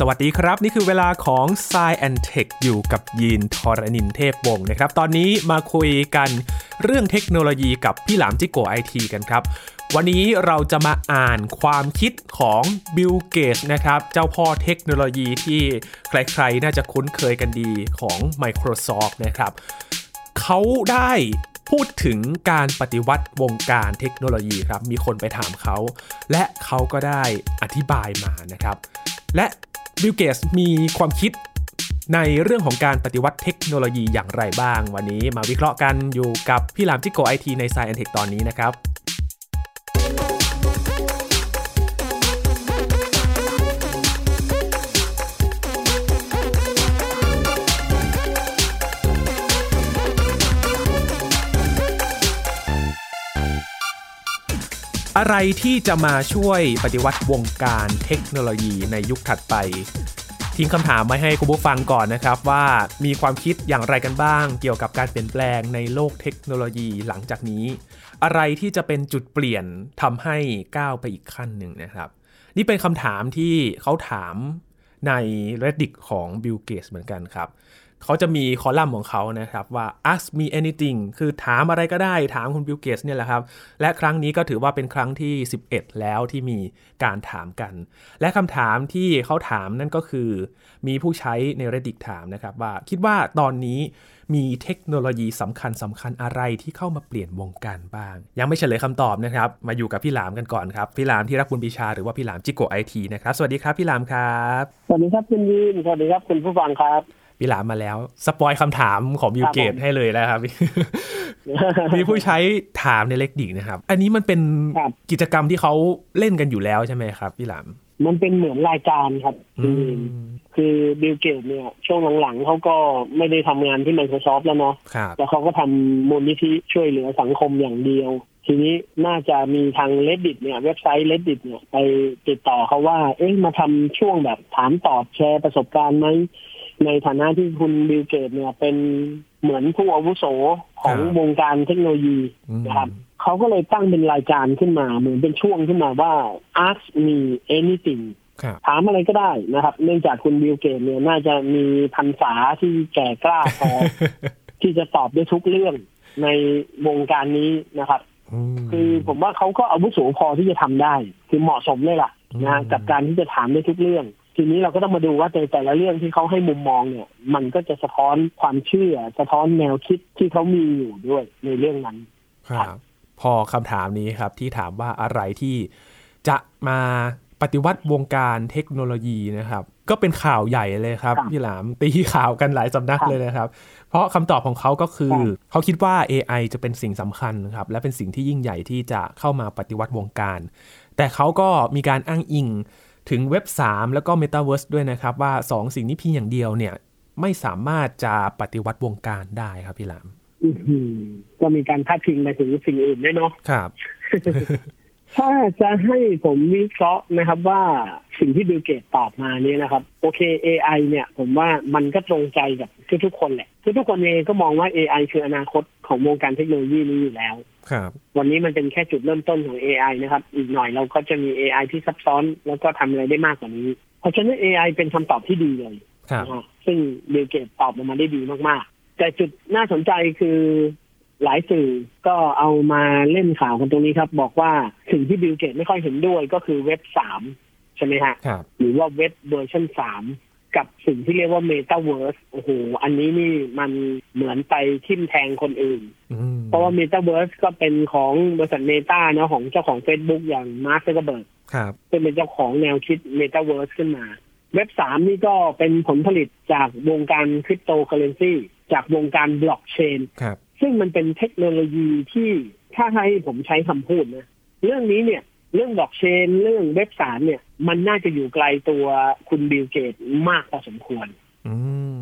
สวัสดีครับ นี่คือเวลาของ s ซแอนเทคอยู่กับยีนทรณินเทพวงศ์นะครับ ตอนนี้มาคุยกันเรื่องเทคโนโลยีกับพี่หลามจิ๊กโก๋ไอทีกันครับ วันนี้เราจะมาอ่านความคิดของบิลเกตส์นะครับ เจ้าพ่อเทคโนโลยีที่ใครๆ น่าจะคุ้นเคยกันดีของ Microsoft นะครับ เขาได้พูดถึงการปฏิวัติวงการเทคโนโลยีครับ มีคนไปถามเขา และเขาก็ได้อธิบายมานะครับ และ บิลเกตส์มีความคิดในเรื่องของการปฏิวัติเทคโนโลยีอย่างไรบ้าง วันนี้มาวิเคราะห์กันอยู่กับพี่หลามจิ๊กโก๋ไอทีใน s ซแอนเทคตอนนี้นะครับ อะไรที่จะมาช่วยปฏิวัติวงการเทคโนโลยีในยุคถัดไป ทิ้งคำถามไว้ให้คุณผู้ฟังก่อนนะครับว่ามีความคิดอย่างไรกันบ้าง เกี่ยวกับการเปลี่ยนแปลงในโลกเทคโนโลยีหลังจากนี้ อะไรที่จะเป็นจุดเปลี่ยนทำให้ก้าวไปอีกขั้นหนึ่งนะครับ นี่เป็นคำถามที่เขาถามใน reddit ของ Bill Gates เหมือนกันครับ เขาจะมีคอลัมน์ของเขานะครับว่า ask me anything คือถามอะไรก็ได้ถามคุณบิลเกตเนี่ยแหละครับ และครั้งนี้ก็ถือว่าเป็นครั้งที่ 11 แล้วที่มีการถามกัน และคำถามที่เขาถามนั่นก็คือ มีผู้ใช้ใน reddit ถามนะครับว่าคิดว่าตอนนี้มีเทคโนโลยีสำคัญสำคัญอะไรที่เข้ามาเปลี่ยนวงการบ้าง ยังไม่เฉลยคำตอบนะครับ มาอยู่กับพี่หลามกันก่อนครับ พี่หลามที่รักบุญปิชาหรือว่าพี่หลามจิ๊กโก๋ไอทีนะครับ สวัสดีครับพี่หลามครับ สวัสดีครับคุณยีนสวัสดีครับคุณผู้ฟังครับ พี่หลามมาแล้ว spoil คำถามของบิลเกตส์ให้เลยแล้วครับ มีผู้ใช้ถามใน reddit นะครับ อันนี้มันเป็นครับกิจกรรมที่เขาเล่นกันอยู่แล้วใช่ไหมครับพี่หลาม มันเป็นเหมือนรายการครับอืคือคือบิลเกตส์เนี่ย ช่วงหลังๆเขาก็ไม่ได้ทำงานที่ Microsoft แล้วเนาะครับแล้วเขาก็ทำมูลนิธิช่วยเหลือสังคมอย่างเดียวทีนี้น่าจะมีทาง reddit เนี่ยเว็บไซต์ reddit เนี่ยไปติดต่อเขาว่า เอ๊ะมาทำช่วงแบบถามตอบแชร์ประสบการณ์ไหม ในฐานะที่คุณบิลเกตส์เนี่ยเป็นเหมือนผู้อาวุโสของวงการเทคโนโลยีอืมนะครับเขาก็เลยตั้งเป็นรายการขึ้นมา เหมือนเป็นช่วงขึ้นมาว่า ask me anything ครับถามอะไรก็ได้นะครับ เนื่องจากคุณบิลเกตเนี่ยน่าจะมีพรรษาที่แก่กล้าพอที่จะตอบได้ทุกเรื่องในวงการนี้นะครับมคือผมว่าเขาก็อาวุโสพอที่จะทำได้ คือเหมาะสมเลยล่ะนะอืมกับการที่จะถามได้ทุกเรื่อง ทีนี้เราก็ต้องมาดูว่าในแต่ละเรื่องที่เขาให้มุมมองเนี่ย มันก็จะสะท้อนความเชื่อ สะท้อนแนวคิดที่เขามีอยู่ด้วยในเรื่องนั้นครับพอคำถามนี้ครับที่ถามว่าอะไรที่จะมาปฏิวัติวงการเทคโนโลยีนะครับ ก็เป็นข่าวใหญ่เลยครับครับพี่หลามตีข่าวกันหลายสำนักครับเลยนะครับ เพราะคำตอบของเขาก็คือครับเขาคิดว่า AI จะเป็นสิ่งสำคัญครับ และเป็นสิ่งที่ยิ่งใหญ่ที่จะเข้ามาปฏิวัติวงการ แต่เขาก็มีการอ้างอิง ถึงเว็บ 3 แล้วก็ Metaverse ด้วยนะครับ ว่า 2 สิ่งนี้เพียงอย่างเดียวเนี่ย ไม่สามารถจะปฏิวัติวงการได้ครับพี่หลามอื้อหือก็มีการพาดพิงไปถึงสิ่งอื่นด้วยเนาะครับ ถ้าจะให้ผมวิเคราะห์นะครับว่าสิ่งที่บิลเกตตอบมาเนี่ยนะครับ โอเค AI เนี่ย ผมว่ามันก็ตรงใจกับทุกๆคนแหละทุกๆคนเองก็มองว่า AI คืออนาคตของวงการเทคโนโลยีนี้อยู่แล้ว ครับวันนี้มันเป็นแค่จุดเริ่มต้นของ AI นะครับ อีกหน่อยเราก็จะมี AI ที่ซับซ้อน แล้วก็ทำอะไรได้มากกว่านี้ เพราะฉะนั้น AI เป็นคำตอบที่ดีเลยครับนะฮะซึ่งบิลเกตส์ตอบออกมาได้ดีมากๆ แต่จุดน่าสนใจคือหลายสื่อก็เอามาเล่นข่าวกันตรงนี้ครับ บอกว่าสิ่งที่บิลเกตส์ไม่ค่อยเห็นด้วยก็คือเว็บสามใช่ไหมฮะครับหรือว่าเว็บเวอร์ชันสาม กับสิ่งที่เรียกว่า Metaverse โอ้โห อันนี้นี่มันเหมือนไปทิ่มแทงคนอื่นอืมเพราะว่า Metaverse ก็เป็นของบริษัทเมตาเนาะของเจ้าของ Facebook อย่างมาร์ค z ซ c เบิร์ครับซึ่งเป็นเจ้าของแนวคิด Metaverse ขึ้นมา เว็บสามนี่ก็เป็นผลผลิตจากวงการคริปโตเคอเรนซีจากวงการบล็อกเชนครับซึ่งมันเป็นเทคโนโลยีที่ถ้าให้ผมใช้คำพูดนะ เรื่องนี้เนี่ย เรื่องบล็อกเชน เรื่องเว็บสามเนี่ย มันน่าจะอยู่ไกลตัวคุณบิลเกตส์มากพอสมควรอืม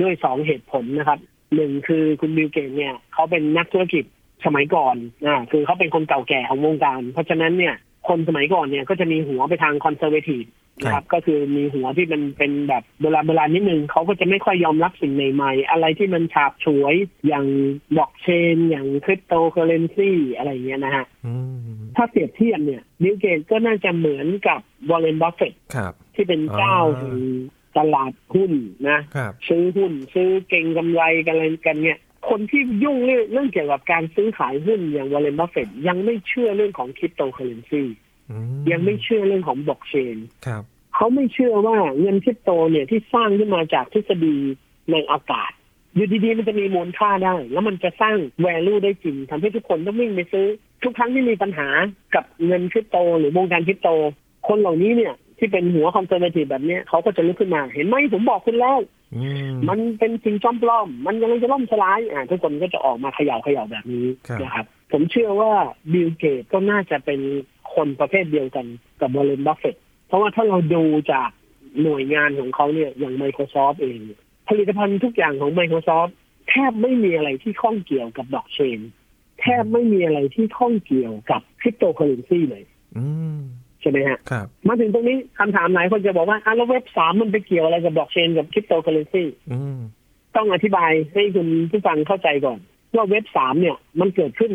ด้วยสองเหตุผลนะครับหนึ่งคือคุณบิลเกตส์เนี่ย เขาเป็นนักธุรกิจสมัยก่อนอ่าคือเขาเป็นคนเก่าแก่ของวงการ เพราะฉะนั้นเนี่ยคนสมัยก่อนเนี่ยก็จะมีหัวไปทาง conservative นะครับก็คือมีหัวที่มันเป็นแบบโบราณโบราณนิดนึงเขาก็จะไม่ค่อยยอมรับสิ่งใหม่ๆ อะไรที่มันฉาบฉวยอย่างบล็อกเชน อย่างคริปโตเคอเรนซีอะไรอย่างเงี้ยนะฮะอืมถ้าเปรียบเทียบเนี่ยบิลเกตส์ก็น่าจะเหมือนกับวอร์เรนบัฟเฟตต์ครับที่เป็นเจ้าอ่าแห่งตลาดหุ้นนะครับซื้อหุ้น ซื้อเก็งกำไรกันอะไรกันเนี่ยคนที่ยุ่งเรื่องเรื่องเกี่ยวกับการซื้อขายหุ้นอย่างวอร์เรนบัฟเฟตต์ยังไม่เชื่อเรื่องของคริปโตเคอเรนซีอื ยังไม่เชื่อเรื่องของบล็อกเชนครับเขาไม่เชื่อว่าเงินคริปโตเนี่ยที่สร้างขึ้นมาจากทฤษฎีในอากาศ อยู่ดีๆมันจะมีมูลค่าได้ แล้วมันจะสร้าง value ได้จริงทำให้ทุกคนต้องวิ่งไปซื้อ ทุกครั้งที่มีปัญหากับเงินคริปโต หรือวงการคริปโต คนเหล่านี้เนี่ยที่เป็นหัว conservative แบบเนี้ยเขาก็จะลุกขึ้นมา เห็นไหมผมบอกคุณแล้วอืมมันเป็นสิ่งจอมปลอม มันกำลังจะล่มสลายอ่าทุกคนก็จะออกมาเขย่าเขย่าแบบนี้ครับนะครับ ผมเชื่อว่าบิลเกตส์ก็น่าจะเป็น คนประเภทเดียวกันกับวอร์เรนบัฟเฟตต์เพราะว่าถ้าเราดูจากหน่วยงานของเขาเนี่ยอย่าง Microsoft เอง ผลิตภัณฑ์ทุกอย่างของ Microsoft แทบไม่มีอะไรที่ข้องเกี่ยวกับบล็อกเชนแทบไม่มีอะไรที่ข้องเกี่ยวกับคริปโตเคอเรนซีเลยอืมใช่ไหมฮะครับมาถึงตรงนี้คำถามหลายคนจะบอกว่าอะแล้วเว็บสามมันไปเกี่ยวอะไรกับบล็อกเชนกับคริปโตเคอเรนซีอืมต้องอธิบายให้คุณผู้ฟังเข้าใจก่อน ว่าเว็บสามเนี่ยมันเกิดขึ้น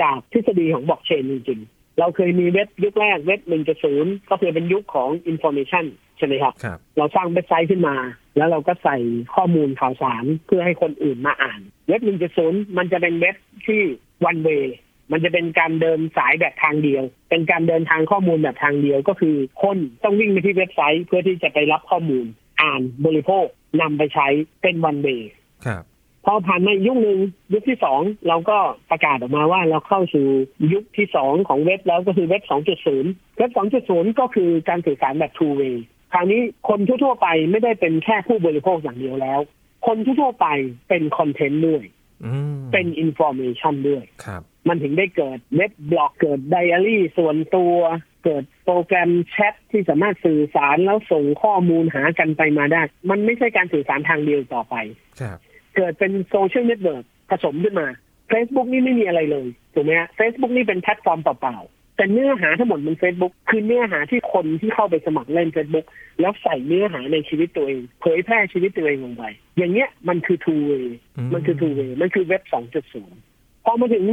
จากทฤษฎีของบล็อกเชนจริงๆ เราเคยมีเว็บยุคแรกเว็บหนึ่งจุดศูนย์ก็คือเป็นยุคของ information ใช่ไหมครับครับ เราสร้างเว็บไซต์ขึ้นมา แล้วเราก็ใส่ข้อมูลข่าวสารเพื่อให้คนอื่นมาอ่าน เว็บ1.0มันจะเป็นเว็บที่ one way มันจะเป็นการเดินสายแบบทางเดียว เป็นการเดินทางข้อมูลแบบทางเดียวก็คือคนต้องวิ่งไปที่เว็บไซต์เพื่อที่จะไปรับข้อมูล อ่านบริโภคนำไปใช้เป็น one way ครับ พอผ่านมาอีกยุคหนึ่งยุคที่สองเราก็ประกาศออกมาว่าเราเข้าสู่ยุคที่สองของเว็บแล้วก็คือเว็บ 2.0 เว็บ 2.0 ก็คือการสื่อสารแบบ two way คราวนี้คนทั่วๆไปไม่ได้เป็นแค่ผู้บริโภคอย่างเดียวแล้ว คนทั่วๆไปเป็นคอนเทนต์ด้วยอืมเป็นอินโฟ a t ชันด้วยครับมันถึงได้เกิดเว็บบล็อกเกิดไดอารี่ส่วนตัวเกิดโปรแกรมแชทที่สามารถสื่อสารแล้วส่งข้อมูลหากันไปมาได้ มันไม่ใช่การสื่อสารทางเดียวต่อไปครับ เกิดเป็นโซเชียลเน็ตเวิร์กผสมขึ้นมา Facebook นี่ไม่มีอะไรเลยถูกไหมฮะ Facebook นี่เป็นแพลตฟอร์มเปล่าๆแต่เนื้อหาทั้งหมดบน Facebook คือเนื้อหาที่คนที่เข้าไปสมัครเล่น Facebook แล้วใส่เนื้อหาในชีวิตตัวเอง เผยแพร่ชีวิตตัวเองลงไป อย่างเงี้ยมันคือ two way อืมมันคือ two way มันคือเว็บ 2.0 พอมาถึง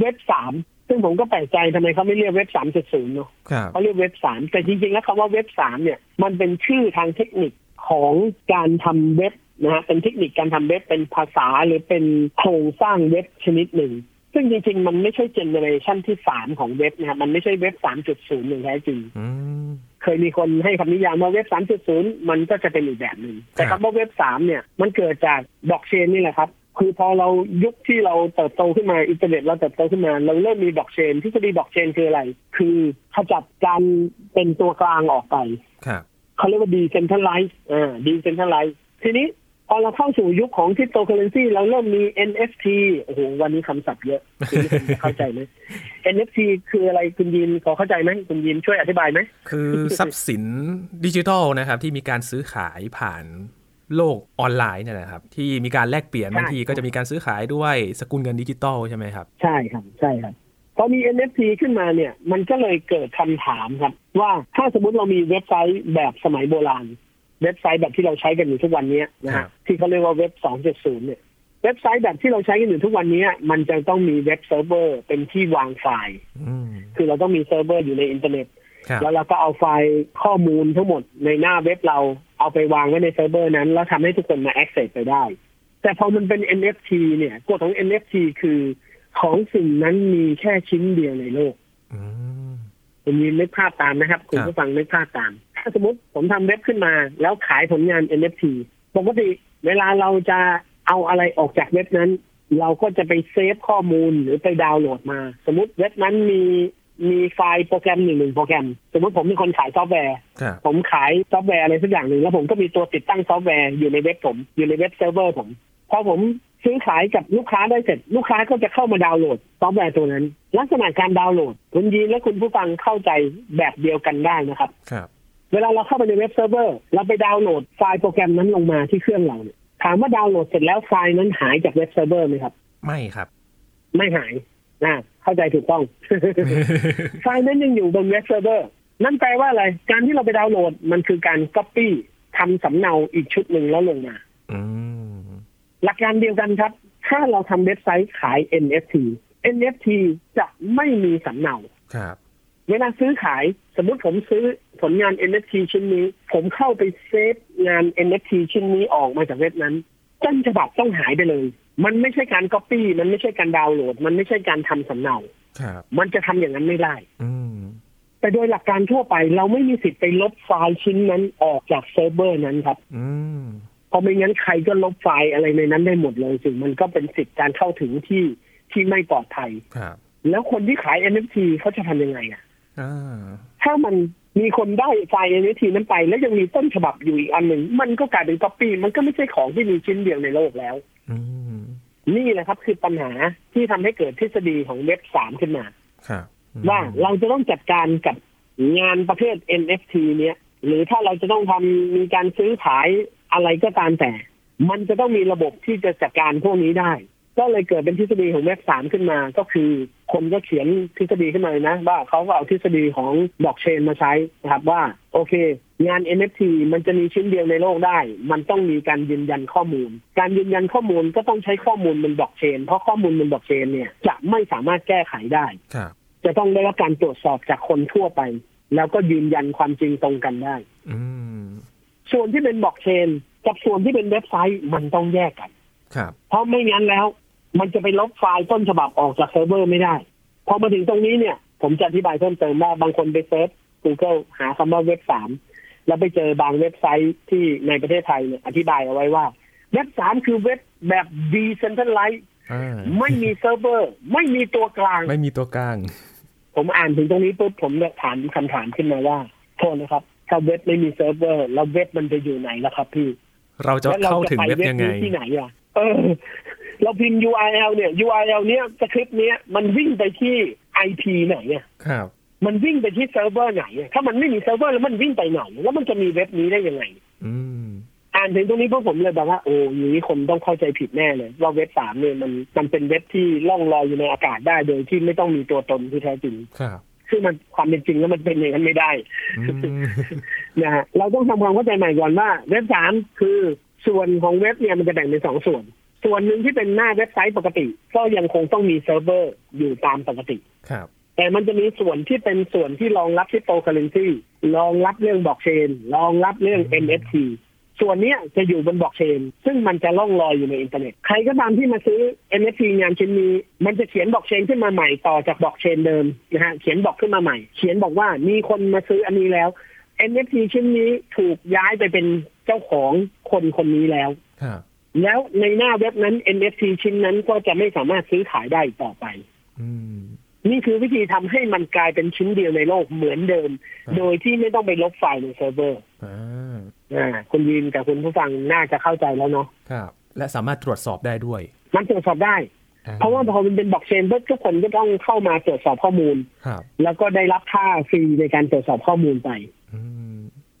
เว็บ 3 ซึ่งผมก็แปลกใจทำไมเขาไม่เรียกเว็บ 3.0 เนอะครับเขาเรียกเว็บสามแต่จริงๆแล้วคำว่าเว็บสามเนี่ย มันเป็นชื่อทางเทคนิคของการทำเว็บ นะฮะเป็นเทคนิคการทำเว็บเป็นภาษาหรือเป็นโครงสร้างเว็บชนิดหนึ่ง ซึ่งจริง ๆ มันไม่ใช่เจเนอเรชันที่สามของเว็บนะฮะมันไม่ใช่เว็บสามจุดศูนย์อย่างแท้จริงอืมเคยมีคนให้คำนิยามว่าเว็บ 3.0 มันก็จะเป็นอีกแบบหนึ่งแต่ครับคำว่าเว็บ 3 เนี่ย มันเกิดจากบล็อกเชนนี่แหละครับ คือพอเรายุคที่เราเติบโตขึ้นมาอินเทอร์เน็ตเราเติบโตขึ้นมา เราเริ่มมีบล็อกเชนทฤษฎีบล็อกเชนคืออะไร คือขจัดการเป็นตัวกลางออกไปครับเขาเรียกว่า decentralize อ่า decentralize ทีนี้ พอเราเข้าสู่ยุคของคริปโตเคอเรนซีเราเริ่มมี NFT โอ้โหวันนี้คำศัพท์เยอะคุณผู้ชมจะเข้าใจไหม NFT คืออะไรคุณยินพอเข้าใจไหมคุณยินช่วยอธิบายไหม คือทรัพย์สินดิจิทัลนะครับ ที่มีการซื้อขายผ่านโลกออนไลน์เนี่ยนะครับ ที่มีการแลกเปลี่ยนใช่บางทีก็จะมีการซื้อขายด้วยสกุลเงินดิจิตอลใช่ไหมครับ ใช่ครับใช่ครับพอมี NFT ขึ้นมาเนี่ย มันก็เลยเกิดคำถามครับ ว่าถ้าสมมติเรามีเว็บไซต์แบบสมัยโบราณ เว็บไซต์แบบที่เราใช้กันอยู่ทุกวันนี้นะครัฮะบที่เขาเรียกว่าเว็บ 2.0 เนี่ย เว็บไซต์แบบที่เราใช้กันอยู่ทุกวันนี้มันจะต้องมีเว็บเซิร์ฟเวอร์เป็นที่วางไฟล์อืมคือเราต้องมีเซิร์ฟเวอร์อยู่ในอินเทอร์เน็ตครับแล้วเราก็เอาไฟล์ข้อมูลทั้งหมดในหน้าเว็บเราเอาไปวางไว้ในเซิร์ฟเวอร์นั้น แล้วทำให้ทุกคนมา access ไปได้ แต่พอมันเป็น NFT เนี่ยกฎของ NFT คือของสิ่งนั้นมีแค่ชิ้นเดียวในโลกอืม คุณยินนึกภาพตามนะครับ คุณครับผู้ฟังนึกภาพตาม ถ้าสมมติผมทำเว็บขึ้นมา แล้วขายผลงาน NFT ปกติเวลาเราจะเอาอะไรออกจากเว็บนั้น เราก็จะไปเซฟข้อมูลหรือไปดาวน์โหลดมา สมมติเว็บนั้นมีมีไฟล์โปรแกรมหนึ่งหนึ่งโปรแกรม สมมติผมเป็นคนขายซอฟต์แวร์ครับผมขายซอฟต์แวร์อะไรสักอย่างหนึ่งแล้วผมก็มีตัวติดตั้งซอฟต์แวร์อยู่ในเว็บผม อยู่ในเว็บเซิร์ฟเวอร์ผม พอผมซื้อขายกับลูกค้าได้เสร็จ ลูกค้าก็จะเข้ามาดาวน์โหลดซอฟต์แวร์ตัวนั้น ลักษณะการดาวน์โหลดคุณยินและคุณผู้ฟังเข้าใจแบบเดียวกันได้นะครับ ครับ เวลาเราเข้าไปในเว็บเซิร์ฟเวอร์ เราไปดาวน์โหลดไฟล์โปรแกรมนั้นลงมาที่เครื่องเราเนี่ยถามว่าดาวน์โหลดเสร็จแล้วไฟล์นั้นหายจากเว็บเซิร์ฟเวอร์ไหมครับ ไม่ครับ ไม่หายนะเข้าใจถูกต้อง ไฟล์นั้นยังอยู่บนเว็บเซิร์ฟเวอร์นั่นแปลว่าอะไร การที่เราไปดาวน์โหลดมันคือการ Copy ทำสำเนาอีกชุดหนึ่งแล้วลงมาอืมหลักการเดียวกันครับ ถ้าเราทำเว็บไซต์ขาย NFT NFT จะไม่มีสำเนาครับ เวลาซื้อขายสมมุติผมซื้อผลงาน NFT ชิ้นนี้ ผมเข้าไปเซฟงาน NFT ชิ้นนี้ออกมาจากเว็บนั้นต้นฉบับต้องหายไปเลย มันไม่ใช่การก๊อปปี้มันไม่ใช่การดาวน์โหลด มันไม่ใช่การทำสำเนาครับมันจะทำอย่างนั้นไม่ได้อืมแต่โดยหลักการทั่วไปเราไม่มีสิทธิ์ไปลบไฟล์ชิ้นนั้นออกจากเซิร์ฟเวอร์นั้นครับอืมเพราะไม่งั้นใครก็ลบไฟล์อะไรในนั้นได้หมดเลย ซึ่งมันก็เป็นสิทธิ์การเข้าถึงที่ ที่ไม่ปลอดภัยครับแล้วคนที่ขาย NFT เขาจะทำยังไงอะอ่าถ้ามันมีคนได้ไฟล์ NFT นั้นไป แล้วยังมีต้นฉบับอยู่อีกอันหนึ่ง มันก็กลายเป็นก๊อปปี้มันก็ไม่ใช่ของที่มีชิ้นเดียวในโลกแล้วอืมนี่แหละครับ คือปัญหาที่ทำให้เกิดทฤษฎีของเว็บสามขึ้นมาครับอืมว่าเราจะต้องจัดการกับงานประเภท NFT เนี้ยหรือถ้าเราจะต้องทำมีการซื้อขายอะไรก็ตามแต่ มันจะต้องมีระบบที่จะจัดการพวกนี้ได้ ก็เลยเกิดเป็นทฤษฎีของเว็บสามขึ้นมา ก็คือคนก็เขียนทฤษฎีขึ้นมาเลยนะ ว่าเขาก็เอาทฤษฎีของบล็อกเชนมาใช้นะครับว่า โอเค งาน NFT มันจะมีชิ้นเดียวในโลกได้ มันต้องมีการยืนยันข้อมูล การยืนยันข้อมูลก็ต้องใช้ข้อมูลบนบล็อกเชน เพราะข้อมูลบนบล็อกเชนเนี่ยจะไม่สามารถแก้ไขได้ครับจะต้องได้รับการตรวจสอบจากคนทั่วไป แล้วก็ยืนยันความจริงตรงกันได้อืมส่วนที่เป็นบล็อกเชน กับส่วนที่เป็นเว็บไซต์มันต้องแยกกันครับเพราะไม่งั้นแล้ว มันจะไปลบไฟล์ต้นฉบับออกจากเซิร์ฟเวอร์ไม่ได้ พอมาถึงตรงนี้เนี่ย ผมจะอธิบายเพิ่มเติมว่าบางคนไป search Google หาคำว่าเว็บสามแล้วไปเจอบางเว็บไซต์ที่ในประเทศไทยเนี่ยอธิบายเอาไว้ว่า เว็บสามคือเว็บแบบ decentralized อ่าไม่มีเซิร์ฟเวอร์ ไม่มีตัวกลาง ไม่มีตัวกลาง ผมอ่านถึงตรงนี้ปุ๊บผมเนี่ยถามคำถามขึ้นมาว่าโทษนะครับ ถ้าเว็บไม่มีเซิร์ฟเวอร์ แล้วเว็บมันจะอยู่ไหนล่ะครับพี่ เราจะแล้วเราเข้าจะถึงไปเว็บเว็บยังไงนี้ที่ไหนอะเออ เราพิมพ์ URL เนี่ย URL เนี้ยสคริปต์เนี้ยมันวิ่งไปที่ IP ไหนอะครับ มันวิ่งไปที่เซิร์ฟเวอร์ไหนอะถ้ามันไม่มีเซิร์ฟเวอร์แล้วมันวิ่งไปไหน แล้วมันจะมีเว็บนี้ได้ยังไง อืมอ่านถึงตรงนี้ปุ๊บผมเลยแบบว่าโอ้อย่างนี้คนต้องเข้าใจผิดแน่เลยว่าเว็บสามเนี่ยมันมันเป็นเว็บที่ล่องลอยอยู่ในอากาศได้โดยที่ไม่ต้องมีตัวตนที่แท้จริงครับซึ่งมันความเป็นจริงแล้วมันเป็นอย่างนั้นไม่ได้อืมนะฮะเราต้องทำความเข้าใจใหม่ก่อนว่า เว็บสามคือส่วนของเว็บเนี่ยมันจะแบ่งเป็นสองส่วน ส่วนหนึ่งที่เป็นหน้าเว็บไซต์ปกติ ก็ยังคงต้องมีเซิร์ฟเวอร์อยู่ตามปกติครับ แต่มันจะมีส่วนที่เป็นส่วนที่รองรับคริปโตเคอเรนซีรองรับเรื่องบล็อกเชนรองรับเรื่อง NFT ส่วนเนี้ยจะอยู่บนบล็อกเชน ซึ่งมันจะล่องลอยอยู่ในอินเทอร์เน็ต ใครก็ตามที่มาซื้อ NFT งานชิ้นนี้ มันจะเขียนบล็อกเชนขึ้นมาใหม่ต่อจากบล็อกเชนเดิมนะฮะ เขียนบล็อกขึ้นมาใหม่ เขียนบอกว่ามีคนมาซื้ออันนี้แล้ว NFT ชิ้นนี้ถูกย้ายไปเป็นเจ้าของคนคนนี้แล้วครับ แล้วในหน้าเว็บนั้น NFT ชิ้นนั้นก็จะไม่สามารถซื้อขายได้อีกต่อไปอืมนี่คือวิธีทำให้มันกลายเป็นชิ้นเดียวในโลกเหมือนเดิมครับโดยที่ไม่ต้องไปลบไฟล์ในเซิร์ฟเวอร์อ่าอ่าคุณยินกับคุณผู้ฟังน่าจะเข้าใจแล้วเนาะครับ และสามารถตรวจสอบได้ด้วย มันตรวจสอบได้อะเพราะว่าพอมันเป็นบล็อกเชนปุ๊บทุกคนก็ต้องเข้ามาตรวจสอบข้อมูลครับแล้วก็ได้รับค่า fee ในการตรวจสอบข้อมูลไป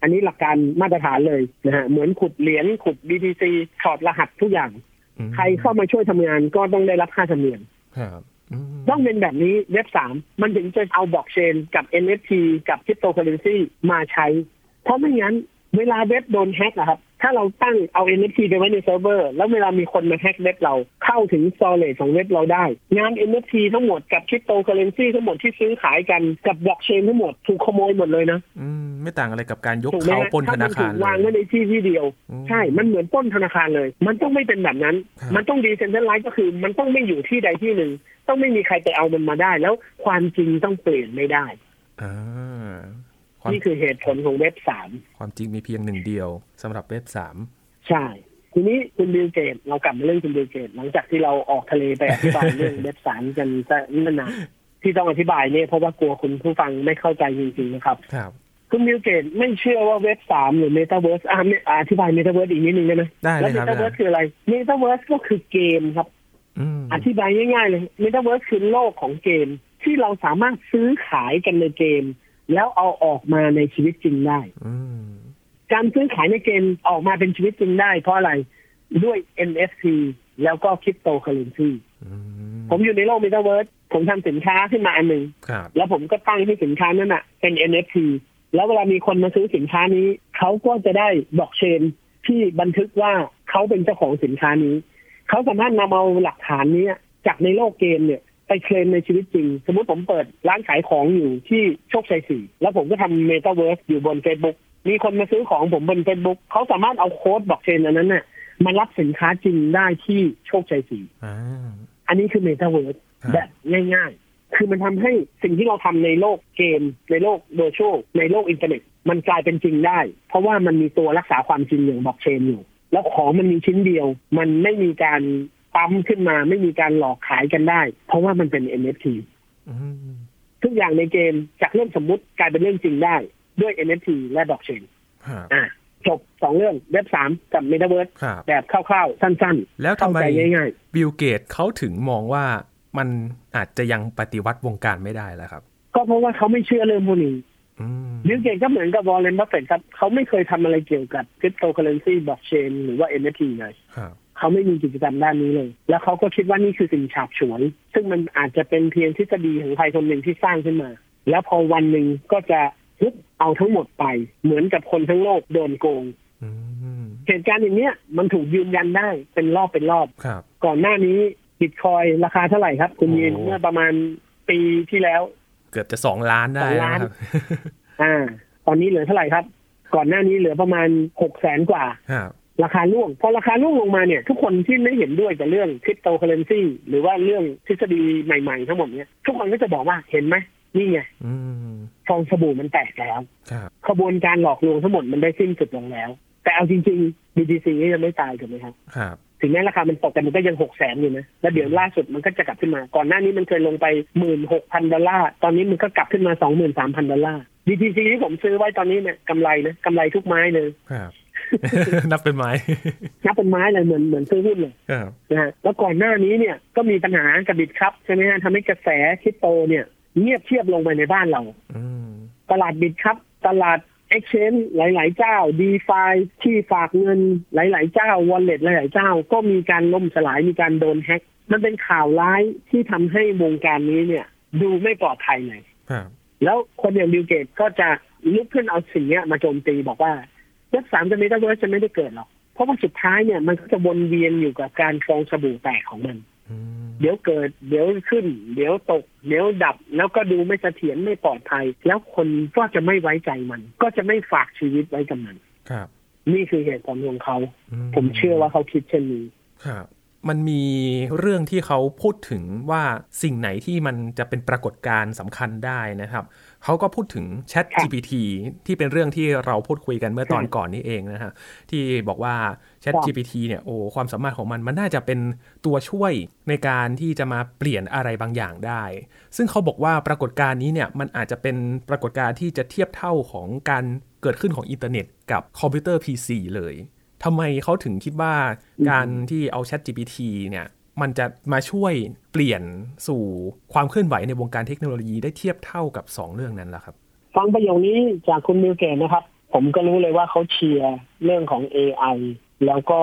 อืมอันนี้หลักการมาตรฐานเลยนะฮะเหมือนขุดเหรียญขุด BTC ถอดรหัสทุกอย่างอืมใครเข้ามาช่วยทำงานก็ต้องได้รับค่าธรรมเนียมครับอืมต้องเป็นแบบนี้เว็บสามมันถึงจะเอาบล็อกเชนกับ NFT กับคริปโตเคอเรนซีมาใช้ เพราะไม่งั้นเวลาเว็บโดนแฮกนะครับ ถ้าเราตั้งเอา NFT ไปไว้ในเซิร์ฟเวอร์ แล้วเวลามีคนมาแฮกเว็บเราเข้าถึง storage ของเว็บเราได้ งาน NFT ทั้งหมดกับคริปโตเคอเรนซีทั้งหมดที่ซื้อขายกันกับบล็อกเชนทั้งหมดถูกขโมยหมดเลยนะอืมไม่ต่างอะไรกับการยกถูกไหมฮะ เขาปล้นธนาคารเลย ถ้ามันถูกวางไว้ในที่ที่เดียวอืมใช่ มันเหมือนปล้นธนาคารเลย มันต้องไม่เป็นแบบนั้นครับมันต้อง decentralized ก็คือมันต้องไม่อยู่ที่ใดที่หนึ่งต้องไม่มีใครไปเอามันมาได้ แล้วความจริงต้องเปลี่ยนไม่ได้อ่าความ นี่คือเหตุผลของเว็บสามความจริงมีเพียงหนึ่งเดียวสำหรับเว็บสามใช่ทีนี้คุณบิลเกตเรากลับมาเรื่องคุณบิลเกตหลังจากที่เราออกทะเลไปอธิบายเรื่องเว็บสามกันซะนั่นนะที่ต้องอธิบายเนี่ยเพราะว่ากลัวคุณผู้ฟังไม่เข้าใจจริงๆนะครับครับคุณบิลเกตไม่เชื่อว่าเว็บสามหรือเมตาเวิร์สอ่าอ่าอธิบายเมตาเวิร์สอีกนิดนึงได้ไหมได้เลแล้วเมตาเวิร์สคืออะไรเมตาเวิร์สก็คือเกมครับอืมอธิบายง่ายๆเลยเมตาเวิร์สคือโลกของเกม ที่เราสามารถซื้อขายกันในเกม แล้วเอาออกมาในชีวิตจริงได้อืมการซื้อขายในเกมออกมาเป็นชีวิตจริงได้ เพราะอะไรด้วย NFT แล้วก็คริปโตเคอเรนซีอืมผมอยู่ในโลกเมตาเวิร์สผมทำสินค้าขึ้นมาอันหนึ่งครับแล้วผมก็ตั้งให้สินค้านั้นอะ เป็น NFT แล้วเวลามีคนมาซื้อสินค้านี้ เขาก็จะได้บล็อกเชนที่บันทึกว่าเขาเป็นเจ้าของสินค้านี้ เขาสามารถนำเอาหลักฐานนี้จากในโลกเกมเนี่ย ไปไปเคลมในชีวิตจริง สมมติผมเปิดร้านขายของอยู่ที่โชคชัยสี่แล้วผมก็ทำเมตาเวิร์สอยู่บน Facebook มีคนมาซื้อของผมบน Facebook เขาสามารถเอาโค้ดบล็อกเชนอันนั้นน่ะมารับสินค้าจริงได้ที่โชคชัยสี่อ่าอันนี้คือเมตาเวิร์สครับแบบง่ายๆ คือมันทำให้สิ่งที่เราทำในโลกเกม ในโลกโดยโชในโลกอินเทอร์เน็ต มันกลายเป็นจริงได้ เพราะว่ามันมีตัวรักษาความจริงอย่างบล็อกเชนอยู่ แล้วของมันมีชิ้นเดียว มันไม่มีการ ปั๊มขึ้นมาไม่มีการหลอกขายกันได้ เพราะว่ามันเป็น NFT อืมทุกอย่างในเกมจากเรื่องสมมุติกลายเป็นเรื่องจริงได้ ด้วย NFT และบล็อกเชนครับอะจบสองเรื่องเว็บสามกับเมตาเวิร์สครับแบบคร่าวๆ สั้นๆทำเข้าใจง่าย แล้วทำไมบิลเกตเขาถึงมองว่ามันอาจจะยังปฏิวัติวงการไม่ได้แล้วครับๆก็เพราะว่าเขาไม่เชื่อเรื่องพวกนี้อืมบิลเกตก็เหมือนกับวอร์เรนบัฟเฟตต์ครับ เขาไม่เคยทำอะไรเกี่ยวกับคริปโตเคอเรนซีบล็อกเชนหรือว่า NFT เลยครับ เขาไม่มีกิจกรรมด้านนี้เลย แล้วเขาก็คิดว่านี่คือสิ่งฉาบฉวย ซึ่งมันอาจจะเป็นเพียงทฤษฎีของใครคนหนึ่งที่สร้างขึ้นมา แล้วพอวันหนึ่งก็จะฮึบเอาทั้งหมดไป เหมือนกับคนทั้งโลกโดนโกงอืมเหตุการณ์อย่างเนี้ยมันถูกยืนยันได้เป็นรอบเป็นรอบครับก่อนหน้านี้บิตคอยราคาเท่าไหร่ครับ คุณยีนโอ้เมื่อประมาณปีที่แล้ว เกือบจะสองล้านได้สองล้านนะครับอ่า ตอนนี้เหลือเท่าไหร่ครับ ก่อนหน้านี้เหลือประมาณหกแสนกว่าค รับราคาร่วง พอราคาร่วงลงมาเนี่ย ทุกคนที่ไม่เห็นด้วยกับเรื่องคริปโตเคอเรนซีหรือว่าเรื่องทฤษฎีใหม่ๆ ทั้งหมดเนี่ยทุกคนก็จะบอกว่าเห็นไหมนี่ไงอืมฟองสบู่มันแตกแล้วครับขบวนการหลอกลวงทั้งหมดมันได้สิ้นสุดลงแล้ว แต่เอาจริงๆ BTC ก็ยังไม่ตายถูกไหมครับครับถึงแม้ราคามันตกแต่มันก็ยังหกแสนอยู่นะ แล้วเดี๋ยวล่าสุดมันก็จะกลับขึ้นมา ก่อนหน้านี้มันเคยลงไปหมื่นหกพันดอลลาร์ ตอนนี้มันก็กลับขึ้นมาสองหมื่นสามพันดอลลาร์ BTC ที่ผมซื้อไว้ตอนนี้เนี่ยกำไรนะกำไรทุกไม้เลยครับ นับเป็นไม้ นับเป็นไม้เลยเหมือนเหมือนซื้อหุ้นเลยครับนะฮะแล้วก่อนหน้านี้เนี่ยก็มีปัญหากับบิตครับใช่ไหมฮะทำให้กระแสคริปโตเนี่ย เงียบเชียบลงไปในบ้านเราอืมตลาดบิตครับ ตลาด Exchange หลาย ๆ เจ้า d e f i ที่ฝากเงินหลาย ๆ เจ้า Wallet หลาย ๆ เจ้า ก็มีการล่มสลายมีการโดนแฮ็กมันเป็นข่าวร้ายที่ทำให้วงการนี้เนี่ย ดูไม่ปลอดภัยเลยครับแล้วคนอย่างบิลเกตก็จะลุกขึ้นเอาสิ่งเนี้ยมาโจมตีบอกว่า เว็บสามจะไม่ได้ work จะไม่ได้เกิดหรอก เพราะว่าสุดท้ายเนี่ยมันก็จะวนเวียนอยู่กับการฟองสบู่แตกของมันอืมเดี๋ยวเกิด เดี๋ยวขึ้น เดี๋ยวตก เดี๋ยวดับ แล้วก็ดูไม่เสถียรไม่ปลอดภัย แล้วคนก็จะไม่ไว้ใจมัน ก็จะไม่ฝากชีวิตไว้กับมัน ครับ นี่คือเหตุผลของเขาอืมผมเชื่อว่าเขาคิดเช่นนี้ ครับ มันมีเรื่องที่เขาพูดถึงว่าสิ่งไหนที่มันจะเป็นปรากฏการณ์สำคัญได้นะครับ เขาก็พูดถึง Chat ครับ GPT ที่เป็นเรื่องที่เราพูดคุยกันเมื่อตอนครับก่อนนี้เองนะฮะที่บอกว่า Chat ครับ GPT เนี่ยโอ้ความสามารถของมันมันน่าจะเป็นตัวช่วยในการที่จะมาเปลี่ยนอะไรบางอย่างได้ ซึ่งเขาบอกว่าปรากฏการณ์นี้เนี่ยมันอาจจะเป็นปรากฏการณ์ที่จะเทียบเท่าของการเกิดขึ้นของอินเทอร์เน็ตกับคอมพิวเตอร์ PC เลย ทำไมเขาถึงคิดว่าการที่เอา Chat GPT เนี่ยมันจะมาช่วยเปลี่ยนสู่ความเคลื่อนไหวในวงการเทคโนโลยีได้เทียบเท่ากับ 2 เรื่องนั้นล่ะครับ ฟังประโยคนี้จากคุณบิลเกตนะครับ ผมก็รู้เลยว่าเขาเชียร์เรื่องของ AI แล้วก็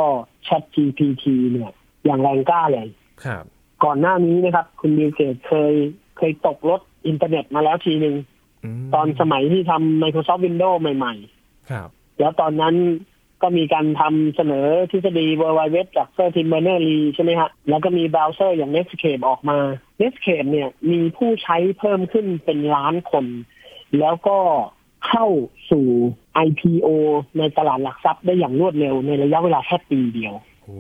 Chat GPT เนี่ย อย่างแรงกล้าเลยครับ ก่อนหน้านี้นะครับ คุณบิลเกตเคยเคยตกรถอินเทอร์เน็ตมาแล้วทีหนึ่งตอนสมัยที่ทำ Microsoft Windows ใหม่ครับๆแล้วตอนนั้น ก็มีการทำเสนอทฤษฎี World Wide Web จากเซอร์ทิมเบอร์เนอร์ลีใช่ไหมฮะ แล้วก็มีเบราว์เซอร์อย่าง Netscape ออกมา Netscape เนี่ยมีผู้ใช้เพิ่มขึ้นเป็นล้านคน แล้วก็เข้าสู่ IPO ในตลาดหลักทรัพย์ได้อย่างรวดเร็วในระยะเวลาแค่ปีเดียวโอ้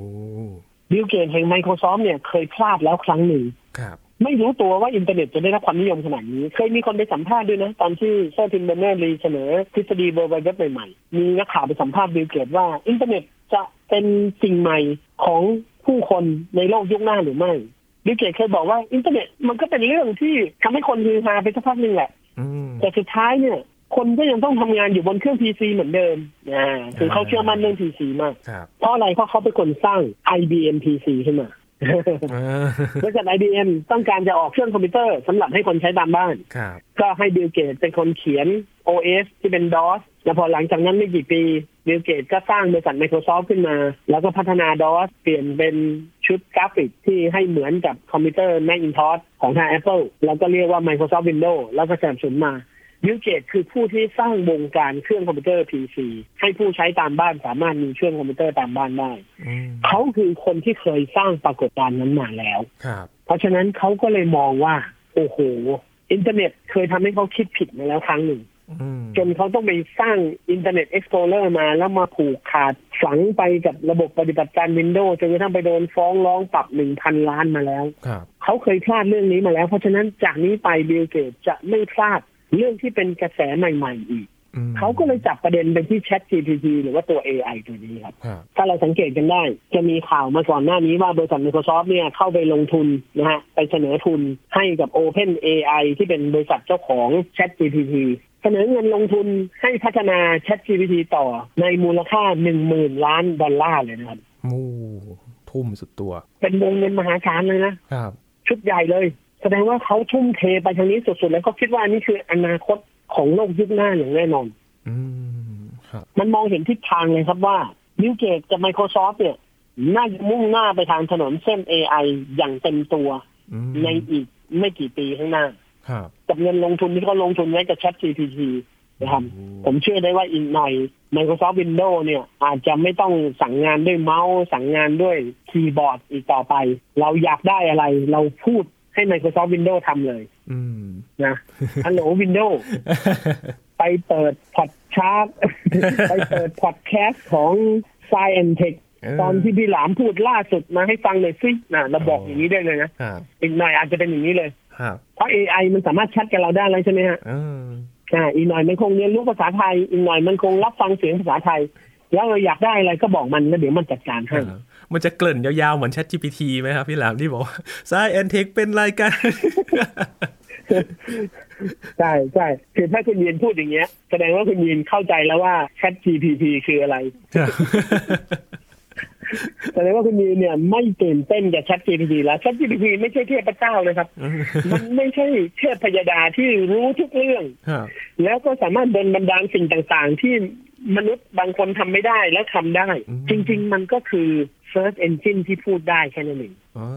บิลเกตแห่ง Microsoft เนี่ยเคยพลาดแล้วครั้งหนึ่งครับ ไม่รู้ตัวว่าอินเทอร์เน็ตจะได้รับความนิยมขนาดนี้ เคยมีคนไปสัมภาษณ์ด้วยนะ ตอนที่เซอร์ทิมเบอร์เนอร์รีเสนอทฤษฎีเบอร์ไวเว็บใหม่ๆ มีนักข่าวไปสัมภาษณ์บิลเกตว่าอินเทอร์เน็ตจะเป็นสิ่งใหม่ของผู้คนในโลกยุคหน้าหรือไม่บิลเกตเคยบอกว่าอินเทอร์เน็ตมันก็เป็นเรื่องที่ทำให้คนฮือฮาไปสักพักหนึ่งแหละอืมแต่สุดท้ายเนี่ยคนก็ยังต้องทำงานอยู่บนเครื่อง PC เหมือนเดิมอ่าคือเขาเชื่อมั่นเรื่อง PC มากครับเพราะอะไรเพราะเขาเป็นคนสร้าง IBM PC ขึ้นมาอ่า บริษัท IBM ต้องการจะออกเครื่องคอมพิวเตอร์สำหรับให้คนใช้ตามบ้านครับก็ให้บิลเกตเป็นคนเขียน OS ที่เป็น DOS แล้วพอหลังจากนั้นไม่กี่ปีบิลเกตก็สร้างบริษัท Microsoft ขึ้นมา แล้วก็พัฒนา DOS เปลี่ยนเป็นชุดกราฟิกที่ให้เหมือนกับคอมพิวเตอร์ Macintosh ของทาง Apple แล้วก็เรียกว่า Microsoft Windows แล้วก็สนับสนุนมา บิลเกตคือผู้ที่สร้างวงการเครื่องคอมพิวเตอร์ PC ให้ผู้ใช้ตามบ้านสามารถมีเครื่องคอมพิวเตอร์ตามบ้านได้อืมเขาคือคนที่เคยสร้างปรากฏการณ์นั้นมาแล้วครับเพราะฉะนั้นเขาก็เลยมองว่า โอ้โห อินเทอร์เน็ตเคยทำให้เขาคิดผิดมาแล้วครั้งหนึ่งอืมจนเขาต้องไปสร้างอินเทอร์เน็ต Explorer มาแล้วมาผูกขาดฝังไปกับระบบปฏิบัติการ Windows จนกระทั่งไปโดนฟ้องร้องปรับหนึ่งพันล้านมาแล้วครับเขาเคยพลาดเรื่องนี้มาแล้ว เพราะฉะนั้นจากนี้ไปบิลเกตจะไม่พลาด เรื่องที่เป็นกระแสใหม่ ๆ อีกอืมเขาก็เลยจับประเด็นไปที่ Chat GPT หรือว่าตัว AI ตัวนี้ครับครับ ถ้าเราสังเกตกันได้ จะมีข่าวมาก่อนหน้านี้ว่าบริษัท Microsoft เนี่ยเข้าไปลงทุนนะฮะไปเสนอทุนให้กับ Open AI ที่เป็นบริษัทเจ้าของ Chat GPT เสนอเงินลงทุนให้พัฒนา Chat GPT ต่อในมูลค่า10,000ล้านดอลลาร์เลยนะครับมูทุ่มสุดตัว เป็นวงเงินมหาศาลเลยนะครับ ชุดใหญ่เลย แสดงว่าเขาทุ่มเทไปทางนี้สุดๆ แล้วก็คิดว่าอันนี้คืออนาคตของโลกยุคหน้าอย่างแน่นอนอืมครับมันมองเห็นทิศทางเลยครับว่าบิลเกตส์กับ Microsoft เนี่ยน่าจะมุ่งหน้าไปทางถนนเส้น AI อย่างเต็มตัวอืมในอีกไม่กี่ปีข้างหน้าครับกับเงินลงทุนที่เขาลงทุนไว้กับ Chat GPT นะครับอืมผมเชื่อได้ว่าอีกหน่อย Microsoft Windows เนี่ย อาจจะไม่ต้องสั่งงานด้วยเมาส์ สั่งงานด้วยคีย์บอร์ดอีกต่อไป เราอยากได้อะไร เราพูด ให้ Microsoft Windows ทำเลยอืมนะฮัลโหล Windows ไปเปิดพอดชาร์ตไปเปิดพอดแคสต์ของ Science and Tech เออตอนที่พี่หลามพูดล่าสุดมาให้ฟังเลยสินะเราบอกอย่างนี้ได้เลยนะครับอีกหน่อยอาจจะเป็นอย่างนี้เลยครับเพราะ AI มันสามารถแชทกับเราได้แล้วใช่ไหมฮะเอออ่าอีกหน่อยมันคงเรียนรู้ภาษาไทย อีกหน่อยมันคงรับฟังเสียงภาษาไทย แล้วเราอยากได้อะไรก็บอกมันแล้วเดี๋ยวมันจัดการให้ มันจะเกริ่นยาวๆ เหมือน Chat GPT ไหมครับพี่หลามที่บอกว่า Science Tech เป็นรายการ ใช่ใช่คือถ้าคุณยีนพูดอย่างเงี้ย แสดงว่าคุณยีนเข้าใจแล้วว่า Chat GPT คืออะไรแสดงว่าคุณยีนเนี่ย ไม่ตื่นเต้นกับ Chat GPT แล้ว Chat GPT ไม่ใช่เทพเจ้าเลยครับ มันไม่ใช่เทพพยดาที่รู้ทุกเรื่องครับแล้วก็สามารถดลบันดาลสิ่งต่างๆ ที่มนุษย์บางคนทำไม่ได้แล้วทำได้ จริง ๆ มันก็คือ Search Engine ที่พูดได้แค่นั้นเองอ๋อ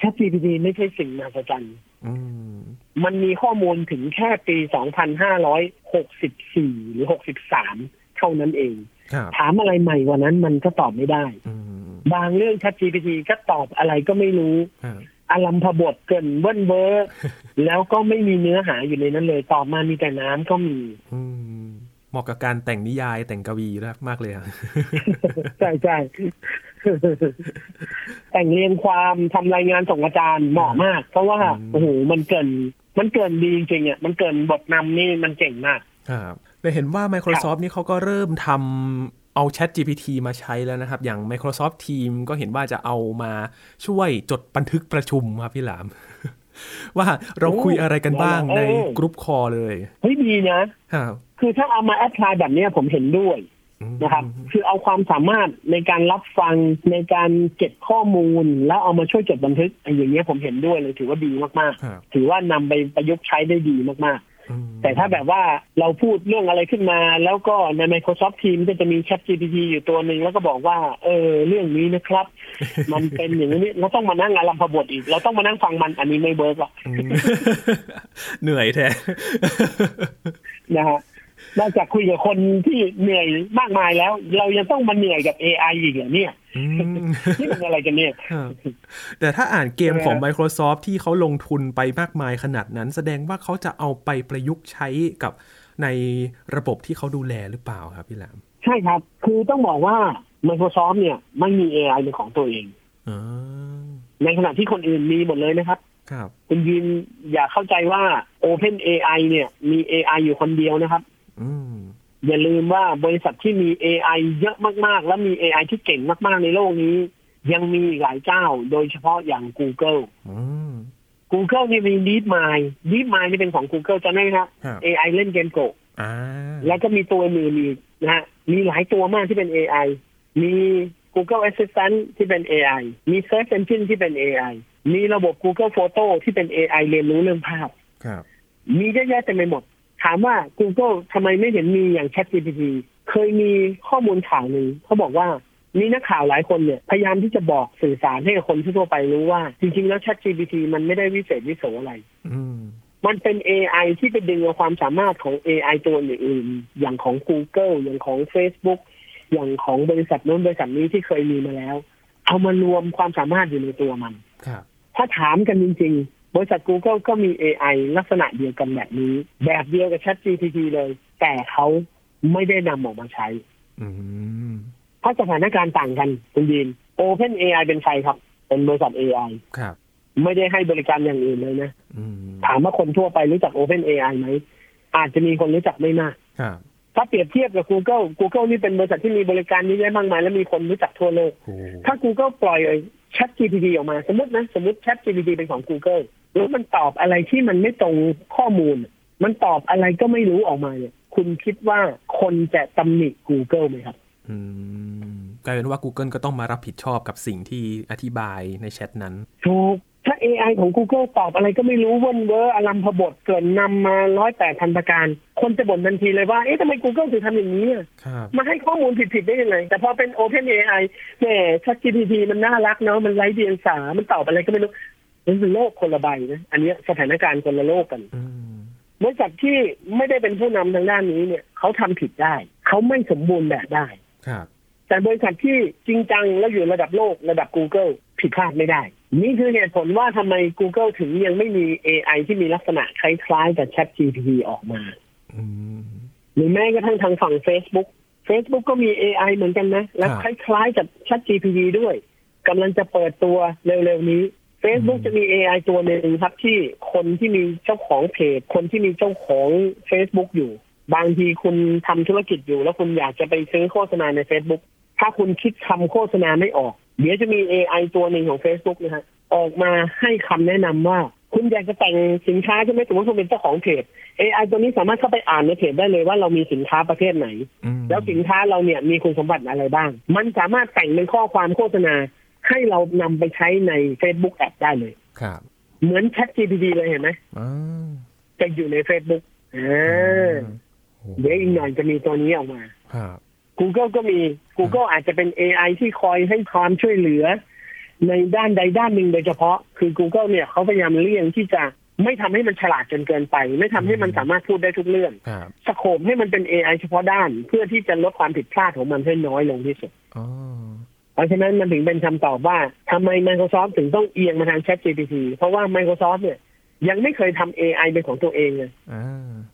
ChatGPT ไม่ใช่สิ่งมหัศจรรย์อืมมันมีข้อมูลถึงแค่ปี 2564 หรือ 63 เท่านั้นเองครับถามอะไรใหม่กว่านั้นมันก็ตอบไม่ได้อืมบางเรื่อง ChatGPT ก็ตอบอะไรก็ไม่รู้ครับอารัมพบทเกรินเบิ้ลเบอร์แล้วก็ไม่มีเนื้อหาอยู่ในนั้นเลยตอบมามีแต่น้ำก็มีอืมเหมาะกับการแต่งนิยายแต่งกวีมากเลยครับใช่ใช่ แต่งเรียงความทำรายงานส่งอาจารย์เหมาะมาก เพราะว่าอืมโอ้โหมันเกิน มันเกินดีจริงๆอะมันเกินบทนำนี่มันเก่งมากครับแต่เห็นว่า Microsoft นี่เขาก็เริ่มทำเอา Chat GPT มาใช้แล้วนะครับ อย่าง Microsoft Team ก็เห็นว่าจะเอามาช่วยจดบันทึกประชุมครับพี่หลาม ว่าเราคุยอะไรกันบ้างโอ้ในกรุ๊ปคอเลย เฮ้ยดีนะครับคือถ้าเอามาแอพพลายแบบเนี้ยผมเห็นด้วยอืม นะครับ คือเอาความสามารถในการรับฟังในการเก็บข้อมูล แล้วเอามาช่วยจดบันทึกไอ้อย่างเงี้ยผมเห็นด้วยเลยถือว่าดีมากครับๆถือว่านำไปประยุกต์ใช้ได้ดีมากๆอืมแต่ถ้าแบบว่าเราพูดเรื่องอะไรขึ้นมา แล้วก็ใน Microsoft Teams ก็จะมี Chat GPT อยู่ตัวหนึ่งแล้วก็บอกว่า เออเรื่องนี้นะครับ มันเป็นอย่างนี้เราต้องมานั่งอารัมพบทอีก เราต้องมานั่งฟังมันอันนี้ไม่เบิร์กหรอกอืมเหนื่อยแท้นะฮะ นอกจากคุยกับคนที่เหนื่อยมากมายแล้ว เรายังต้องมาเหนื่อยกับ AI อีกเหรอเนี่ยอืมนี่มันอะไรกันเนี่ยครับแต่ถ้าอ่านเกมของใช่ไหม Microsoft ที่เขาลงทุนไปมากมายขนาดนั้น แสดงว่าเขาจะเอาไปประยุกต์ใช้กับในระบบที่เขาดูแลหรือเปล่าครับพี่แหลมใช่ครับ คือต้องบอกว่า Microsoft เนี่ยไม่มี AI เป็นของตัวเองอ๋อในขณะที่คนอื่นมีหมดเลยนะครับครับคุณยินอย่าเข้าใจว่า Open AI เนี่ยมี AI อยู่คนเดียวนะครับ อืมอย่าลืมว่าบริษัทที่มี AI เยอะมากๆ และมี AI ที่เก่งมากๆ ในโลกนี้ ยังมีอีกหลายเจ้า โดยเฉพาะอย่าง Google อืม Google นี่มี DeepMind DeepMind นี่เป็นของ Google จะได้ไหมครับครับ AI เล่นเกมโกะอ่าแล้วก็มีตัวอื่นอีกนะฮะมีหลายตัวมากที่เป็น AI มี Google Assistant ที่เป็น AI มี Search Engine ที่เป็น AI มีระบบ Google Photo ที่เป็น AI เรียนรู้เรื่องภาพครับมีเยอะแยะเต็มไปหมด ถามว่า Google ทำไมไม่เห็นมีอย่าง ChatGPT เคยมีข้อมูลข่าวหนึ่งเขาบอกว่ามีนักข่าวหลายคนเนี่ย พยายามที่จะบอกสื่อสารให้กับคนทั่วไปรู้ว่า จริง ๆ แล้ว ChatGPT มันไม่ได้วิเศษวิโสอะไรอืมมันเป็น AI ที่ไปดึงเอาความสามารถของ AI ตัวอื่นๆอย่างของ Google อย่างของ Facebook อย่างของบริษัทโน้นบริษัทนี้ที่เคยมีมาแล้ว เอามารวมความสามารถอยู่ในตัวมันครับถ้าถามกันจริงๆ บริษัท Google ก็มี AI ลักษณะเดียวกันแบบนี้ แบบเดียวกับ ChatGPT เลย แต่เขาไม่ได้นำออกมาใช้อืมเพราะสถานการณ์ต่างกันคุณดีน Open AI เป็นใครครับ เป็นบริษัท AI ครับ ไม่ได้ให้บริการอย่างอื่นเลยนะอืมถามว่าคนทั่วไปรู้จัก Open AI ไหม อาจจะมีคนรู้จักไม่มากครับถ้าเปรียบเทียบกับ Google Google นี่เป็นบริษัทที่มีบริการเยอะแยะมากมาย และมีคนรู้จักทั่วโลกโอ้ถ้า Google ปล่อย Chat GPT ออกมา สมมตินะ สมมติ Chat GPT เป็นของ Google แล้วมันตอบอะไรที่มันไม่ตรงข้อมูล มันตอบอะไรก็ไม่รู้ออกมาเนี่ย คุณคิดว่าคนจะตำหนิ Google ไหมครับอืมกลายเป็นว่า Google ก็ต้องมารับผิดชอบกับสิ่งที่อธิบายในแชทนั้นถูกถ้า AI ของ Google ตอบอะไรก็ไม่รู้วนเวอร์อลัมพบทเกินนำมาร้อยแปดพันประการ คนจะบ่นทันทีเลยว่า เอ๊ะทำไม Google ถึงทำอย่างนี้อะครับมาให้ข้อมูลผิดๆได้ยังไง แต่พอเป็น Open AI แหม ChatGPT มันน่ารักเนาะมันไร้เดียงสา มันตอบอะไรก็ไม่รู้ มันคือโลกคนละใบนะ อันเนี้ยสถานการณ์คนละโลกกันอืมบริษัทที่ไม่ได้เป็นผู้นำทางด้านนี้เนี่ยเขาทำผิดได้ เขาไม่สมบูรณ์แบบได้ครับแต่บริษัทที่จริงจังแล้วอยู่ระดับโลกระดับ Google ผิดพลาดไม่ได้ นี่คือเหตุผลว่าทำไม Google ถึงยังไม่มี AI ที่มีลักษณะคล้ายๆกับ ChatGPT ออกมาอืมหรือแม้กระทั่งทางฝั่ง Facebook Facebook ก็มี AI เหมือนกันนะ และครับคล้ายๆกับ ChatGPT ด้วยกำลังจะเปิดตัวเร็วๆนี้ Facebook จะมี AI ตัวหนึ่งครับที่คนที่มีเจ้าของเพจ คนที่มีเจ้าของ Facebook อยู่ บางทีคุณทำธุรกิจอยู่ แล้วคุณอยากจะไปซื้อโฆษณาใน Facebook ถ้าคุณคิดคำโฆษณาไม่ออก เดี๋ยวจะมี AI ตัวหนึ่งของ Facebook นะฮะออกมาให้คำแนะนำว่า คุณอยากจะแต่งสินค้าใช่ไหมสมมติคุณเป็นเจ้าของเพจ AI ตัวนี้สามารถเข้าไปอ่านในเพจได้เลยว่าเรามีสินค้าประเภทไหน แล้วสินค้าเราเนี่ยมีคุณสมบัติอะไรบ้าง มันสามารถแต่งเป็นข้อความโฆษณา ให้เรานำไปใช้ใน Facebook แอดได้เลย ครับ เหมือน Chat GPT เลยเห็นไหมอ่าจะอยู่ใน Facebook อ่าโอ้เดี๋ยวอีกหน่อยจะมีตัวนี้ออกมา ครับ Google ก็มี Google อาจจะเป็น AI ที่คอยให้ความช่วยเหลือ ในด้านใดด้านหนึ่งโดยเฉพาะ คือ Google เนี่ยเขาพยายามเลี่ยงที่จะไม่ทำให้มันฉลาดจนเกินไป ไม่ทำให้มันสามารถพูดได้ทุกเรื่องครับสโคมให้มันเป็น AI เฉพาะด้าน เพื่อที่จะลดความผิดพลาดของมันให้น้อยลงที่สุดอ๋อ เพราะฉะนั้นมันถึงเป็นคำตอบว่าทำไม Microsoft ถึงต้องเอียงมาทาง ChatGPT เพราะว่า Microsoft เนี่ยยังไม่เคยทำ AI เป็นของตัวเองเลยอ่า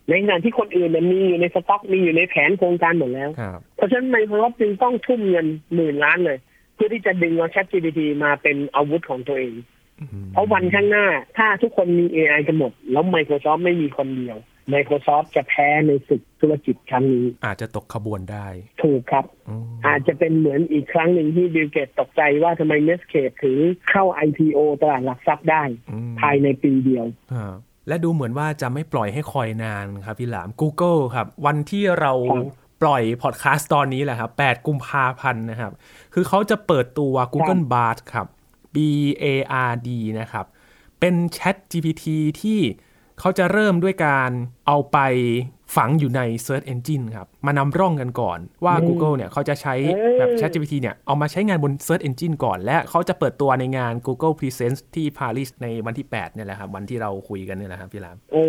ในขณะที่คนอื่นเนี่ยมีอยู่ในสต็อกมีอยู่ในแผนโครงการหมดแล้วครับเพราะฉะนั้น Microsoft จึงต้องทุ่มเงินหมื่นล้านเลย เพื่อที่จะดึงเอา ChatGPT มาเป็นอาวุธของตัวเองอืมเพราะวันข้างหน้าถ้าทุกคนมี AI กันหมด แล้ว Microsoft ไม่มีคนเดียว Microsoft จะแพ้ในศึกธุรกิจครั้งนี้ อาจจะตกขบวนได้ ถูกครับอืมอาจจะเป็นเหมือนอีกครั้งหนึ่งที่บิลเกตตกใจว่าทำไม Netscape ถึงเข้า IPO ตลาดหลักทรัพย์ได้อืมภายในปีเดียวครับและดูเหมือนว่าจะไม่ปล่อยให้คอยนานครับพี่หลาม Google ครับ วันที่เราครับปล่อยพอดแคสต์ตอนนี้แหละครับ 8 กุมภาพันธ์นะครับ คือเขาจะเปิดตัว Google Bard ครับ B A R D นะครับ เป็น Chat GPT ที่ เขาจะเริ่มด้วยการเอาไปฝังอยู่ใน Search Engine ครับ มานำร่องกันก่อนว่าอืม Google เนี่ยเขาจะใช้เอ้ยแบบ Chat GPT เนี่ย เอามาใช้งานบน Search Engine ก่อน และเขาจะเปิดตัวในงาน Google Presents ที่ปารีสในวันที่ 8 เนี่ยแหละครับ วันที่เราคุยกันเนี่ยแหละครับ พี่หลามโอ้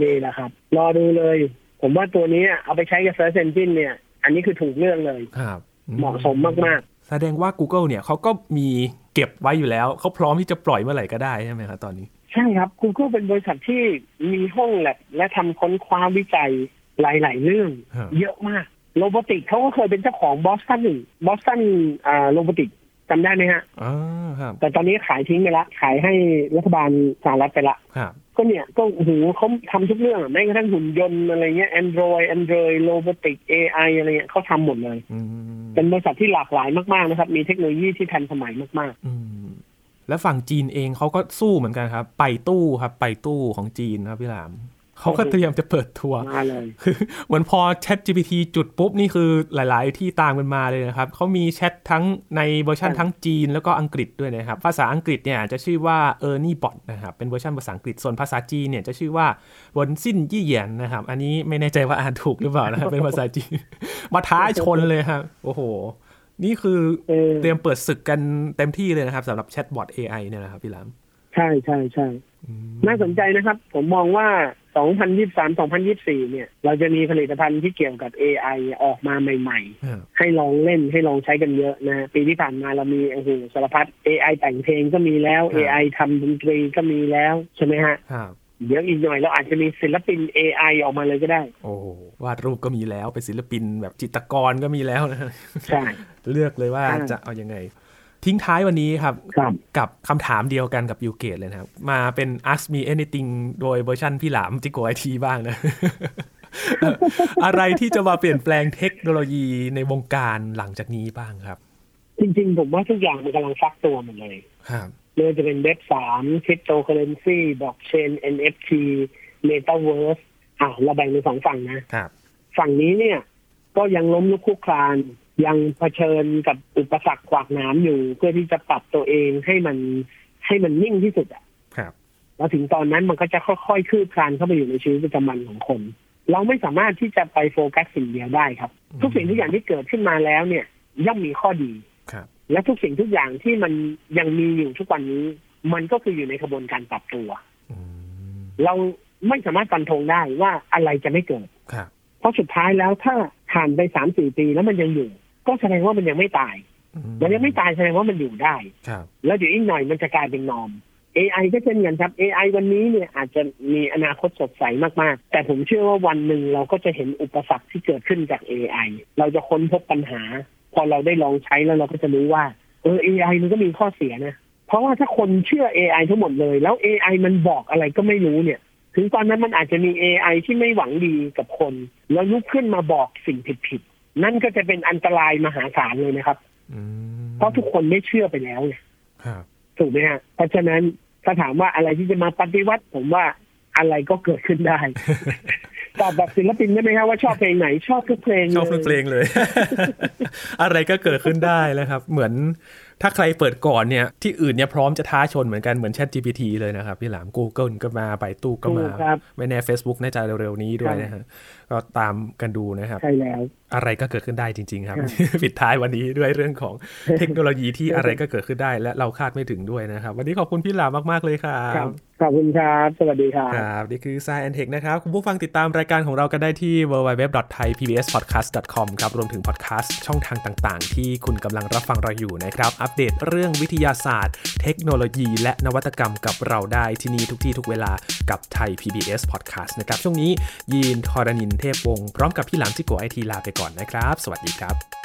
นี่แหละครับ รอดูเลย ผมว่าตัวนี้เอาไปใช้กับ Search Engine เนี่ย อันนี้คือถูกเรื่องเลยครับเหมาะสมมากแสดงว่า Google เนี่ยเขาก็มีเก็บไว้อยู่แล้ว เขาพร้อมที่จะปล่อยเมื่อไหร่ก็ได้ใช่ไหมครับตอนนี้ๆ ใช่ครับ Google เป็นบริษัทที่มีห้องแลบและทำค้นคว้าวิจัยหลาย ๆ เรื่องครับเยอะมาก robotic เขาก็เคยเป็นเจ้าของบอสตันบอสตันอ่า robotic จำได้ไหมฮะอ๋อครับแต่ตอนนี้ขายทิ้งไปละ ขายให้รัฐบาลสหรัฐไปละครับก็เนี่ยก็โอ้โหเขาทำทุกเรื่องอะแม้กระทั่งหุ่นยนต์อะไรเงี้ย Android Android Robotic AI อะไรเงี้ยเขาทำหมดเลยอืมเป็นบริษัทที่หลากหลายมาก ๆ นะครับ มีเทคโนโลยีที่ทันสมัยมากอืม แล้วฝั่งจีนเองเขาก็สู้เหมือนกันครับ ไป่ตู้ครับ ไป่ตู้ของจีนครับพี่หลามเขาก็เตรียมจะเปิดทัวร์ๆมาเลยคือเหมือนพอ Chat GPT จุดปุ๊บ นี่คือหลาย ๆ ที่ตามกันมาเลยนะครับ เขามีแชททั้งในเวอร์ชันใช่ทั้งจีนแล้วก็อังกฤษด้วยนะครับ ภาษาอังกฤษเนี่ยจะชื่อว่า Ernie Bot นะครับ เป็นเวอร์ชันภาษาอังกฤษ ส่วนภาษาจีนเนี่ยจะชื่อว่าเหวินซินอี้เหยียนนะครับ อันนี้ไม่แน่ใจว่าอ่านถูกหรือเปล่านะครับเป็นภาษาจีน มาท้าชนเลยครับ โอ้โห นี่คือเออเตรียมเปิดศึกกันเต็มที่เลยนะครับสำหรับแชทบอท AI เนี่ยนะครับพี่หลามใช่ใช่ใช่น่าสนใจนะครับ ผมมองว่า 2023 2024 เนี่ย เราจะมีผลิตภัณฑ์ที่เกี่ยวกับ AI ออกมาใหม่ครับๆให้ลองเล่นให้ลองใช้กันเยอะนะ ปีที่ผ่านมาเรามีโอ้โหสารพัด AI แต่งเพลงก็มีแล้ว AI ทำดนตรีก็มีแล้ว ใช่ไหมฮะครับ เดี๋ยวอีกหน่อยเราอาจจะมีศิลปิน AI ออกมาเลยก็ได้ โอ้วาดรูปก็มีแล้วเป็นศิลปินแบบจิตรกรก็มีแล้วนะใช่เลือกเลยว่าใช่จะเอายังไง ทิ้งท้ายวันนี้ครับครับ กับคำถามเดียวกันกับยูเกตเลยนะครับ มาเป็น ask me anything โดยเวอร์ชันพี่หลามจิโกไอทีบ้างนะ อะไรที่จะมาเปลี่ยนแปลงเทคโนโลยีในวงการหลังจากนี้บ้างครับ จริง ๆ ผมว่าทุกอย่างมันกำลังฟักตัวหมดเลยครับ ไม่ว่าจะเป็นเว็บสามคริปโตเคอร์เรนซีบล็อกเชน NFT Metaverse อะเราแบ่งเป็นสองฝั่งนะครับฝั่งนี้เนี่ย ก็ยังล้มลุกคลุกคลาน ยังเผชิญกับอุปสรรคขวากหน้ำอยู่ เพื่อที่จะปรับตัวเองให้มันให้มันนิ่งที่สุดอะครับแล้วถึงตอนนั้นมันก็จะค่อยๆ คืบคลานเข้าไปอยู่ในชีวิตประจำวันของคน เราไม่สามารถที่จะไปโฟกัสสิ่งเดียวได้ครับ ทุกสิ่งทุกอย่างที่เกิดขึ้นมาแล้วเนี่ย ย่อมมีข้อดีครับ และทุกสิ่งทุกอย่างที่มันยังมีอยู่ทุกวันนี้ มันก็คืออยู่ในกระบวนการปรับตัวอืมเราไม่สามารถฟันธงได้ว่าอะไรจะไม่เกิดครับเพราะสุดท้ายแล้วถ้าผ่านไปสามสี่ปีแล้วมันยังอยู่ ก็แสดงว่ามันยังไม่ตายอืมันยังไม่ตายแสดงว่ามันอยู่ได้ครับแล้วเดี๋ยวอีกหน่อยมันจะกลายเป็นนอม AI ก็เช่นกันครับ AI วันนี้เนี่ยอาจจะมีอนาคตสดใสมากๆ แต่ผมเชื่อว่าวันหนึ่งเราก็จะเห็นอุปสรรคที่เกิดขึ้นจาก AI เราจะค้นพบปัญหา พอเราได้ลองใช้แล้วเราก็จะรู้ว่า เออ AI มันก็มีข้อเสียนะ เพราะว่าถ้าคนเชื่อ AI ทั้งหมดเลย แล้ว AI มันบอกอะไรก็ไม่รู้เนี่ย ถึงตอนนั้นมันอาจจะมี AI ที่ไม่หวังดีกับคน แล้วลุกขึ้นมาบอกสิ่งผิดๆนั่นก็จะเป็นอันตรายมหาศาลเลยนะครับอืมเพราะทุกคนไม่เชื่อไปแล้วไงครับถูกไหมฮะเพราะฉะนั้นถ้าถามว่าอะไรที่จะมาปฏิวัติ ผมว่าอะไรก็เกิดขึ้นได้ ตอบแบบศิลปินได้ไหมครับว่าชอบเพลงไหนชอบทุกเพลงชอบทุกเพลงเลย อะไรก็เกิดขึ้นได้แล้วครับ เหมือนถ้าใครเปิดก่อนเนี่ย ที่อื่นเนี่ยพร้อมจะท้าชนเหมือนกันเหมือน Chat GPT เลยนะครับ พี่หลาม Google ก็มาไปตู้ก็ถูมากครับไม่แน่ Facebook น่าจะเร็วๆนี้ด้วยใช่นะฮะก็ตามกันดูนะครับ ใช่แล้ว อะไรก็เกิดขึ้นได้จริงๆครับครับ ปิดท้ายวันนี้ด้วยเรื่องของเทคโนโลยีที่อะไรก็เกิดขึ้นได้ และเราคาดไม่ถึงด้วยนะครับ วันนี้ขอบคุณพี่หลามมากๆเลยครัครับบขอบคุณครับ สวัสดีครับครับนี่คือ Science and Tech นะครับ คุณผู้ฟังติดตามรายการของเรากันได้ที่ www.thaipbspodcast.com ครับรวมถึงพอดแคสต์ช่องทางต่างๆ ที่คุณกำลังรับฟังเราอยู่นะครับ อัปเดตเรื่องวิทยาศาสตร์ เทคโนโลยี และนวัตกรรมกับเราได้ที่นี่ทุกที่ทุกเวลากับไทย PBS Podcast นะครับช่วงนี้ยีนทอรานินเทพวงศ์พร้อมกับพี่หลามจิโกไอทีลาไปก่อนนะครับ สวัสดีครับ